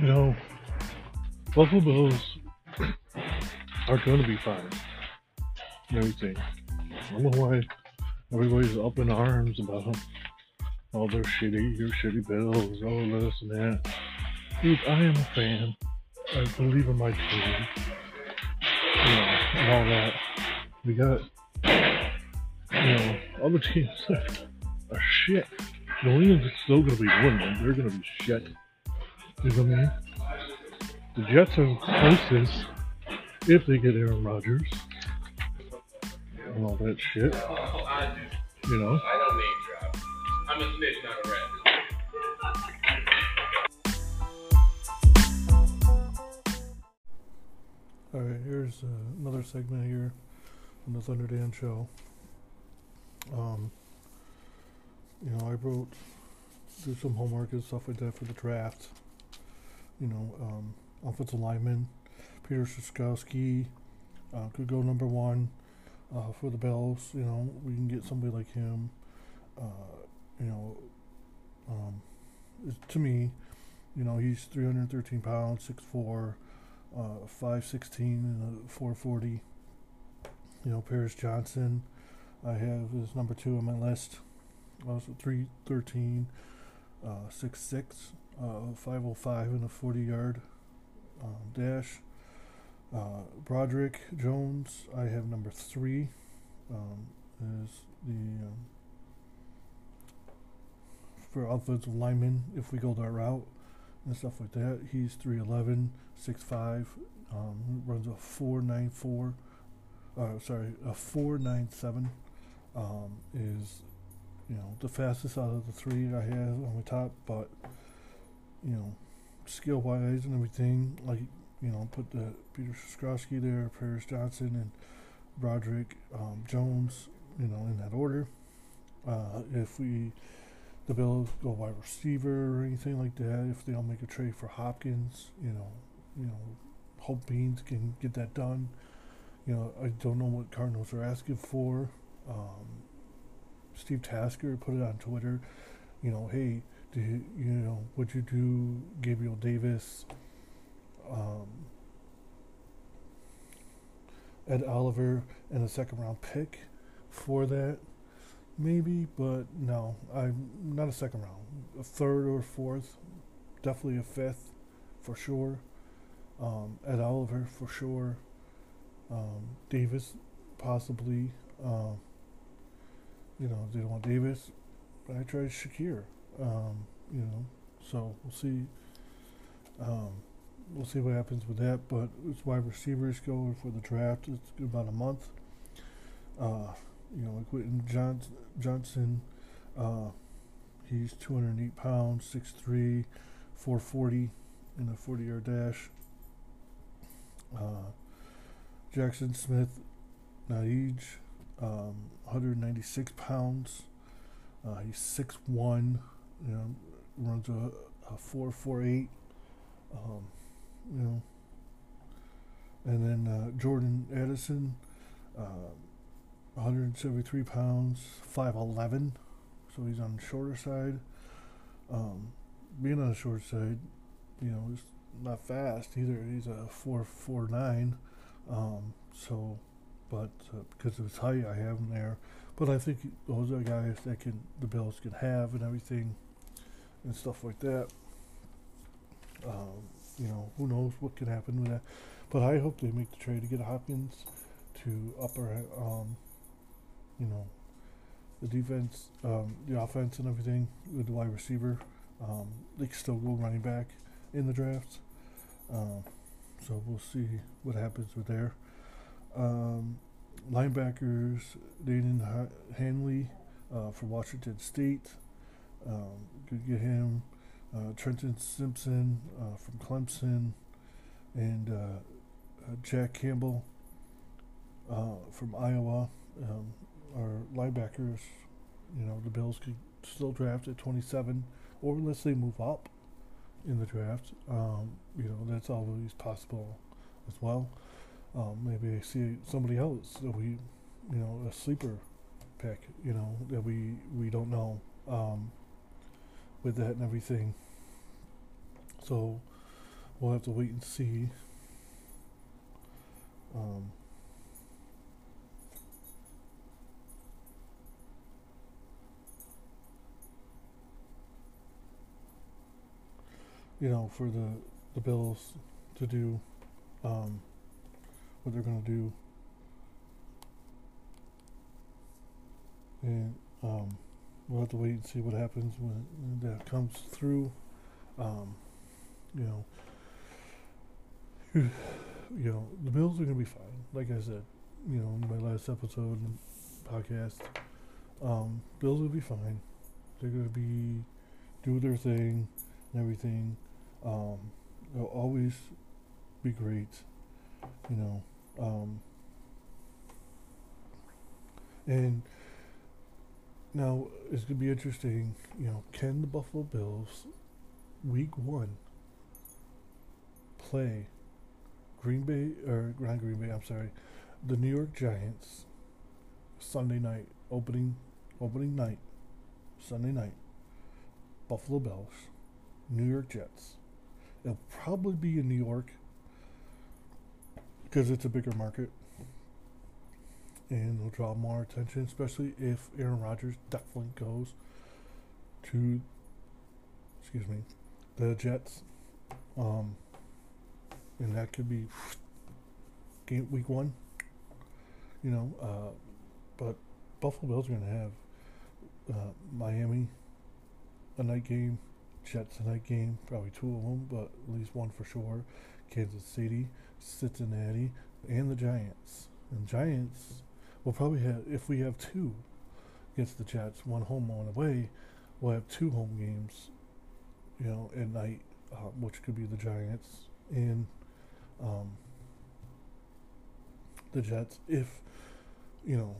You know, Buffalo Bills are going to be fine. Everything. I don't know why everybody's up in arms about them. Oh, they're shitty, you're shitty Bills, all this and that. Dude, I am a fan. I believe in my team. You know, and all that. We got, you know, other teams are shit. New England's is still going to be winning. They're going to be shit. You know what I mean? The Jets are closest if they get Aaron Rodgers and all that shit. I do. You know? I don't name drop. I'm a snitch, not a rat. All right, here's uh, another segment here on the Thunder Dan show. Um, you know, I wrote, do some homework and stuff like that for the draft. You know, um, offensive lineman, Peter Skoronski, uh, could go number one uh, for the Bills. You know, we can get somebody like him. Uh, you know, um, to me, you know, he's 313 pounds, 6'4", uh, 516 and a 440. You know, Paris Johnson, I have is number two on my list. Also 313, uh, 6'6", uh, 505 in a 40 yard um, dash. Uh, Broderick Jones, I have number three. Um, is the um, for offensive lineman if we go that route and stuff like that. He's 3'11, 6'5, um, runs a 494, uh, sorry, a 497. Um, is, you know, the fastest out of the three I have on the top, but, you know, skill wise and everything, like, you know, put the Peter Skoronski there, Paris Johnson, and Broderick um, Jones, you know, in that order. Uh, if we the Bills go wide receiver or anything like that. If they don't make a trade for Hopkins, you know, you know, Hope Beans can get that done. You know, I don't know what Cardinals are asking for. Um, Steve Tasker put it on Twitter. You know, hey, do you, you know would you do Gabriel Davis, um, Ed Oliver, and a second round pick for that? Maybe, but no, I'm not a second round. A third or fourth, definitely a fifth, for sure. Um, Ed Oliver for sure. Um, Davis, possibly. Um, you know, they don't want Davis. But I tried Shakir. Um, you know, so we'll see. Um, we'll see what happens with that. But it's wide receivers going for the draft. It's about a month. Uh, you know, Quentin Johnson, Johnson uh, he's 208 pounds, 6'3", 440 in a 40 yard dash. Uh, Jaxon Smith, Naij, um, 196 pounds. Uh, he's 6'1", you know, runs a, a 448. Um, you know, and then uh, Jordan Addison, Uh, 173 pounds, 5'11, so he's on the shorter side. Um, being on the short side, you know, he's not fast either. He's a 4'49, um, so, but uh, because of his height, I have him there. But I think those are guys that can the Bills can have and everything and stuff like that. Um, you know, who knows what can happen with that. But I hope they make the trade to get Hopkins to upper um, you know, the defense, um, the offense, and everything with the wide receiver. Um, they can still go running back in the draft. Um, so we'll see what happens with there. Um, linebackers, ha- Henley uh, for Washington State. Um, could get him. Uh, Trenton Simpson uh, from Clemson. And uh, uh, Jack Campbell uh, from Iowa. Um, our linebackers, you know, the Bills could still draft at 27, or unless they move up in the draft, um, you know, that's always possible as well. Um, maybe I see somebody else that we, you know, a sleeper pick, you know, that we we don't know um, with that and everything. So, we'll have to wait and see. Um, you know, for the the Bills to do um, what they're going to do, and um, we'll have to wait and see what happens when that comes through. Um, you know, you, know, the Bills are going to be fine. Like I said, you know, in my last episode and podcast, um, Bills will be fine. They're going to be do their thing and everything. Um, they'll always be great, you know. Um, and now it's going to be interesting, you know, can the Buffalo Bills, week one, play Green Bay, or not Green Bay, I'm sorry, the New York Giants Sunday night, opening, opening night, Sunday night, Buffalo Bills, New York Jets. It'll probably be in New York because it's a bigger market and it'll draw more attention, especially if Aaron Rodgers definitely goes to, excuse me, the Jets. Um, and that could be game week one. You know, uh, but Buffalo Bills are going to have uh, Miami a night game, Jets a night game, probably two of them, but at least one for sure. Kansas City, Cincinnati, and the Giants. And Giants will probably have, if we have two against the Jets, one home, one away, we'll have two home games, you know, at night, uh, which could be the Giants and um, the Jets. If, you know,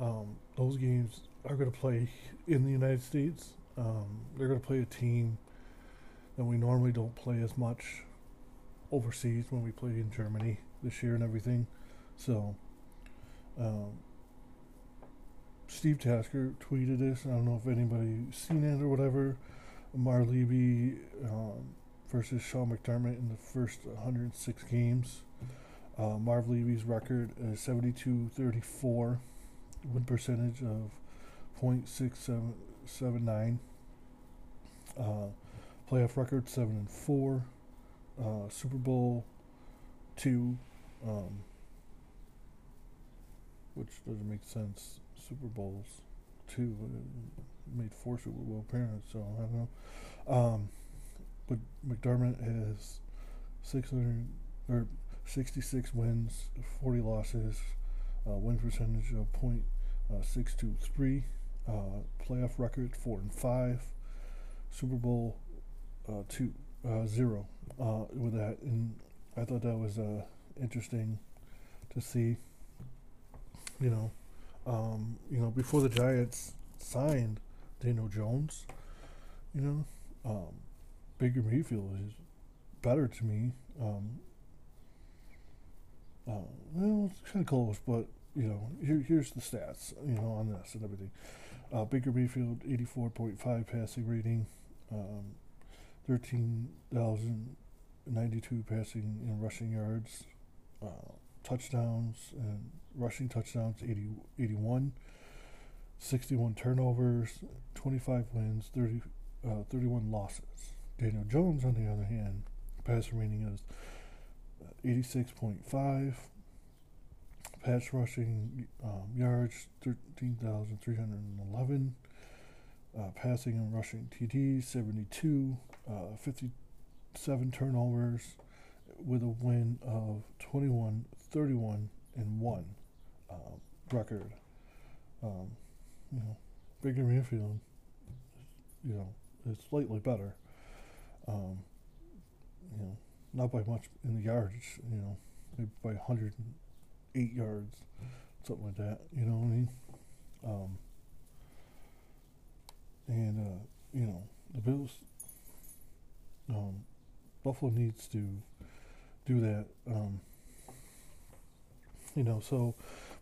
um, those games are going to play in the United States, um, they're going to play a team that we normally don't play as much overseas when we play in Germany this year and everything. So, um, Steve Tasker tweeted this. I don't know if anybody seen it or whatever. Marv Levy um, versus Sean McDermott in the first 106 games. Uh, Marv Levy's record is 72-34, win percentage of .679. Uh, playoff record seven and four. Uh, Super Bowl two, um, which doesn't make sense. Super Bowls two uh, made four Super Bowl appearances, so I don't know. Um, but McDermott has 600 or 66 wins, 40 losses, uh, win percentage of point uh, six two three, uh, playoff record four and five, Super Bowl uh, two uh, zero uh, with that, and I thought that was interesting to see. You know, um, you know, before the Giants signed Daniel Jones, you know, um, Baker Mayfield is better to me. Um, uh, well, it's kind of close, but you know, here, here's the stats, you know, on this and everything. Uh, Baker Mayfield, 84.5 passing rating, um, 13,092 passing and rushing yards, uh, touchdowns and rushing touchdowns, 80, 81, 61 turnovers, 25 wins, 30, uh, 31 losses. Daniel Jones, on the other hand, passing rating is 86.5. Pass rushing um, yards 13,311. Uh, passing and rushing TDs 72. Uh, 57 turnovers with a win of 21, 31, and 1 uh, record. Um, you know, Baker Mayfield, you know, is slightly better. Um, you know, not by much in the yards, you know, maybe by 108 yards, something like that, you know what I mean? Um, and, uh, you know, the Bills, um, Buffalo needs to do that. Um, you know, so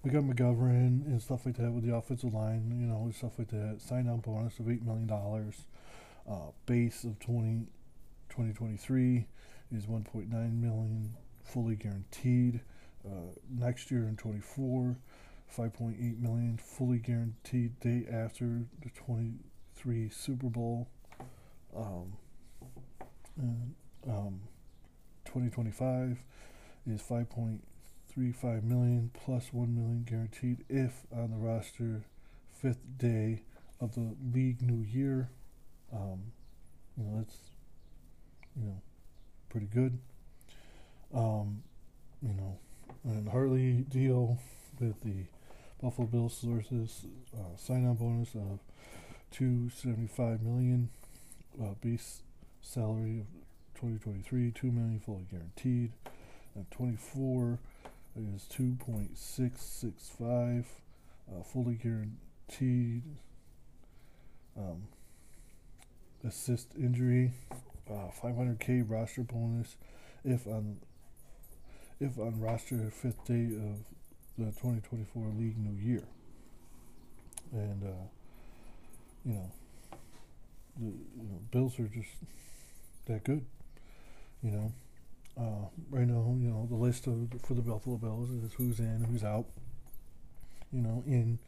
we got McGovern and stuff like that with the offensive line, you know, stuff like that. Sign on bonus of $8 million, uh, base of 20, 2023 is 1.9 million fully guaranteed. Uh, next year in 24, 5.8 million fully guaranteed day after the 23 Super Bowl. Um, and, um, 2025 is 5.35 million plus 1 million guaranteed if on the roster fifth day of the league new year. Um, you know, that's you know pretty good. Um, you know, and Harty deal with the Buffalo Bills sources uh, sign-on bonus of 275 million uh, base salary of 2023, 2 million fully guaranteed. And 24 is 2.665 uh, fully guaranteed. Um, assist injury, uh, 500k roster bonus if on if on roster fifth day of the 2024 league new year. And uh, you know, the you know, Bills are just that good. You know, uh, right now, you know, the list of, for the Buffalo Bills is who's in, who's out. You know, in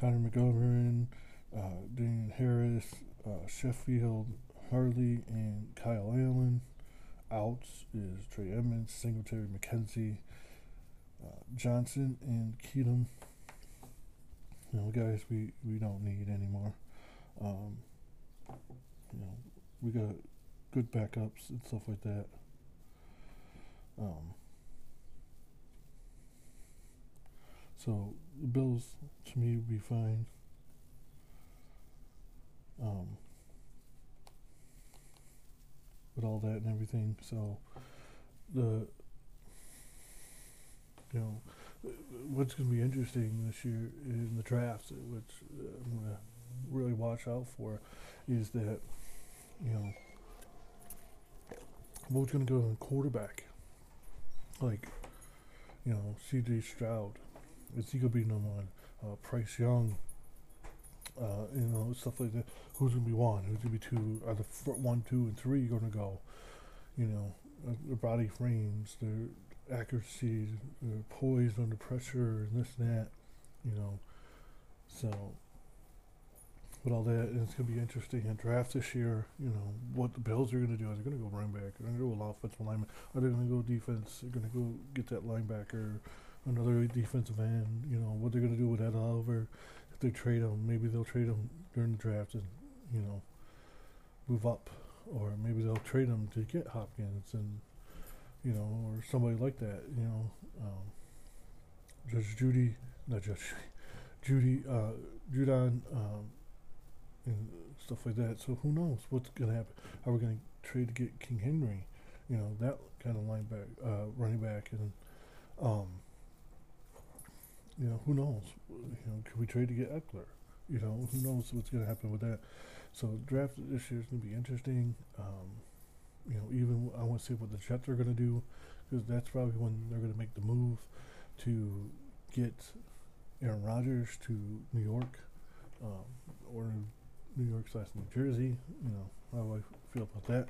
Connor McGovern, uh, Damien Harris, uh, Sheffield, Harty, and Kyle Allen. Outs is Trey Edmunds, Singletary, McKenzie, uh, Johnson, and Keaton. You know, guys we, we don't need anymore. Um, you know, we got good backups and stuff like that. Um, so the Bills to me would be fine. Um, with all that and everything. So the you know what's going to be interesting this year in the drafts, which I'm going to really watch out for, is that you know what's going to go in quarterback. Like you know C.J. Stroud, is he going to be number one? Uh, Bryce Young. Uh, you know, stuff like that. Who's gonna be one? Who's gonna be two? Are the fr- one, two, and three gonna go? You know, uh, their body frames, their accuracy, their poise under pressure, and this and that. You know, so with all that, and it's gonna be interesting in draft this year. You know, what the Bills are gonna do? Are they gonna go running back? Are they gonna go offensive lineman? Are they gonna go defense? They're gonna go get that linebacker, another defensive end. You know, what they're gonna do with Ed Oliver? If they trade him, maybe they'll trade him during the draft and you know move up, or maybe they'll trade him to get Hopkins and you know or somebody like that. You know, um, Judge Judy, not Judge Judy, uh, Judon, um, and stuff like that. So who knows what's gonna happen? Are we gonna trade to get King Henry? You know that kind of linebacker, uh, running back, and um, you know who knows? You know, can we trade to get Ekeler? You know, who knows what's going to happen with that? So draft this year is going to be interesting. Um, you know, even I want to see what the Jets are going to do because that's probably when they're going to make the move to get Aaron Rodgers to New York um, or New York slash New Jersey. You know how I feel about that.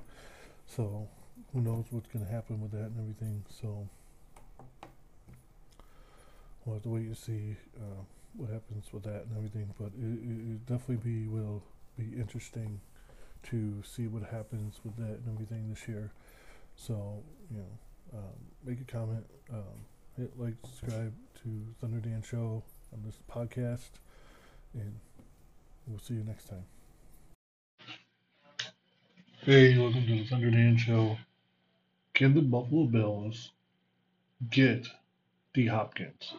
So who knows what's going to happen with that and everything. So we'll have to wait and see uh, what happens with that and everything. But it, it, it definitely be will be interesting to see what happens with that and everything this year. So you know, um, make a comment, um, hit like, subscribe to Thunder Dan Show on this podcast, and we'll see you next time. Hey, welcome to the Thunder Dan Show. Can the Buffalo Bills get D Hopkins?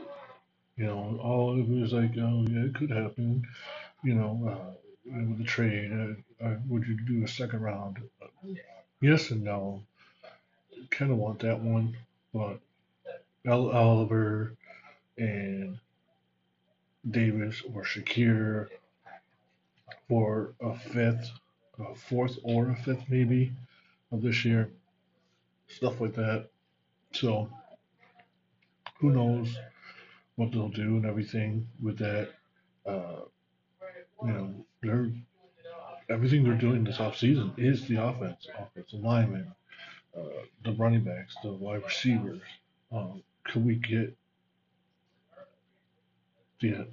You know, all was like, oh yeah, it could happen. You know, uh, with the trade, uh, uh, would you do a second round? Yes and no. Kind of want that one, but Al Oliver and Davis or Shakir for a fifth, a fourth or a fifth maybe of this year, stuff like that. So who knows what they'll do and everything with that. Uh, you know, they're everything they're doing this off season is the offense, offensive lineman, uh, the running backs, the wide receivers. Um, could we get the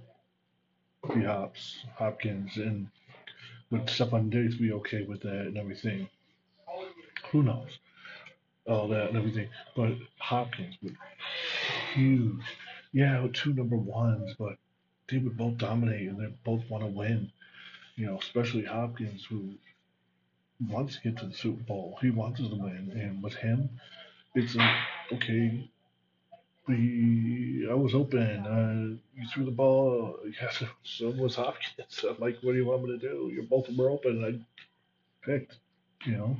the Hops, Hopkins, and would Stefon Diggs be okay with that and everything? Who knows? All that and everything. But Hopkins would huge. Yeah, two number ones, but they would both dominate and they both want to win. You know, especially Hopkins, who wants to get to the Super Bowl. He wants to win, and with him, it's okay. We, I was open. Uh, you threw the ball. Yes, so was Hopkins. I'm like, what do you want me to do? You're both of them were open. I picked. You know,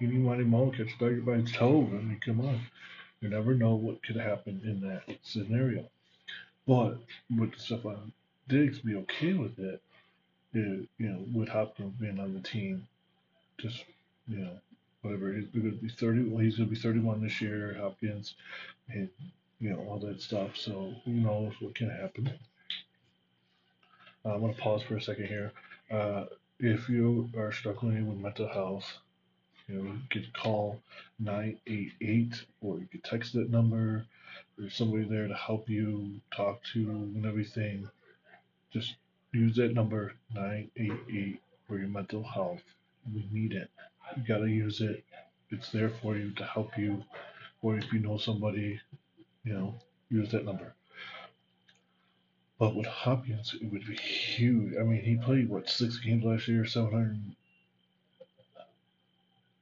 you want him all catch target by his toe. I mean, come on. You never know what could happen in that scenario. But would Stefon Diggs be okay with it? It, you know, with Hopkins being on the team, just you know, whatever. He's going to be thirty. Well, he's going to be thirty-one this year. Hopkins, and you know all that stuff. So who knows what can happen? Uh, I'm going to pause for a second here. Uh, if you are struggling with mental health, you know, you could call 988 or you could text that number. There's somebody there to help you talk to and everything. Just use that number 988 for your mental health. We need it. You got to use it. It's there for you to help you. Or if you know somebody, you know, use that number. But with Hopkins, it would be huge. I mean, he played what six games last year, 700,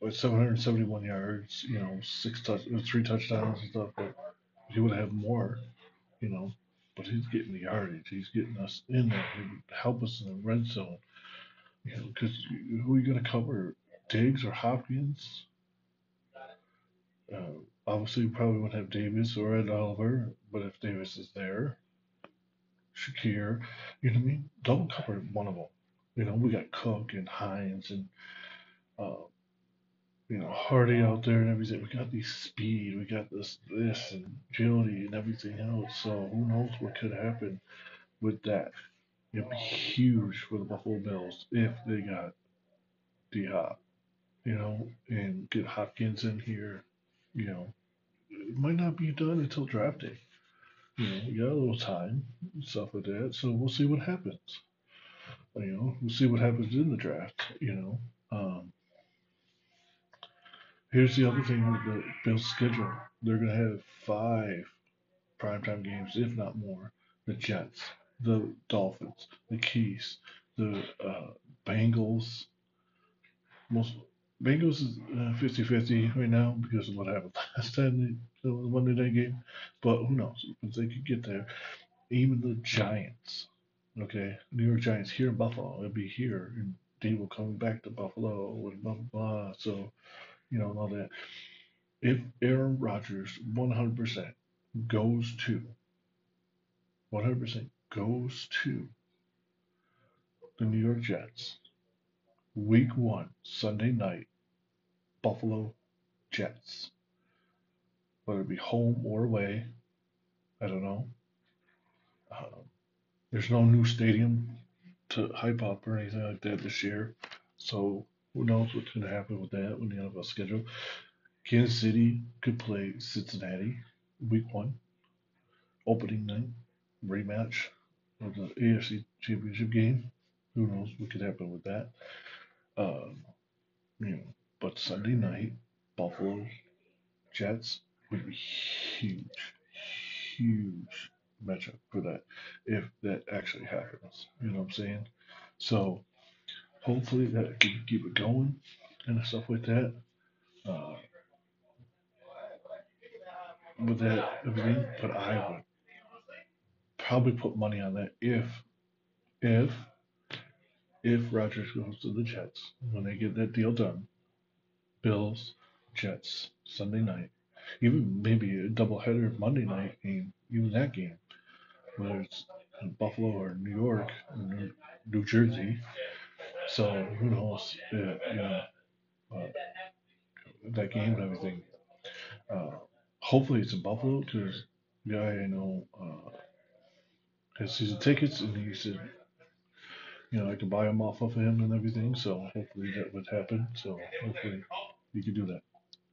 with 771 yards, you know, six touch, three touchdowns and stuff. But he would have more, you know. But he's getting the yardage. He's getting us in there. He would help us in the red zone. You know, because who are you going to cover? Diggs or Hopkins? Uh, obviously, you probably wouldn't have Davis or Ed Oliver, but if Davis is there, Shakir, you know what I mean? Double cover one of them. You know, we got Cook and Hines and uh, you know, Harty out there and everything. We got the speed, we got this, this, and agility and everything else. So who knows what could happen with that? It'd be huge for the Buffalo Bills if they got D Hop, you know, and get Hopkins in here. You know, it might not be done until draft day. You know, you got a little time and stuff like that. So we'll see what happens. You know, we'll see what happens in the draft. You know. Um, Here's the other thing with the Bills' schedule. They're going to have five primetime games, if not more. The Jets, the Dolphins, the Keys, the uh, Bengals. Most Bengals is uh, 50-50 right now because of what happened last time the Monday night game. But who knows if they could get there. Even the Giants, okay, New York Giants here in Buffalo. It'll be here, and Daboll coming back to Buffalo and blah blah blah. So you know, and all that. If Aaron Rodgers 100% goes to, 100% goes to the New York Jets, week one, Sunday night, Buffalo Jets. Whether it be home or away, I don't know. Um, there's no new stadium to hype up or anything like that this year. So who knows what's going to happen with that when the NFL schedule? Kansas City could play Cincinnati week one, opening night, rematch of the AFC Championship game. Who knows what could happen with that? Um, you know, but Sunday night, Buffalo Jets would be huge, huge matchup for that if that actually happens. You know what I'm saying? So hopefully that can keep it going and stuff like that. Uh, with that everything, but I would probably put money on that if if if Rodgers goes to the Jets when they get that deal done. Bills, Jets, Sunday night. Even maybe a doubleheader Monday night game, even that game. Whether it's in Buffalo or New York or New Jersey, so who knows? Uh, you know, uh, that game and everything. Uh, hopefully it's in Buffalo because the guy I know uh, has season tickets and he said, you know, I can buy them off of him and everything. So hopefully that would happen. So hopefully you can do that.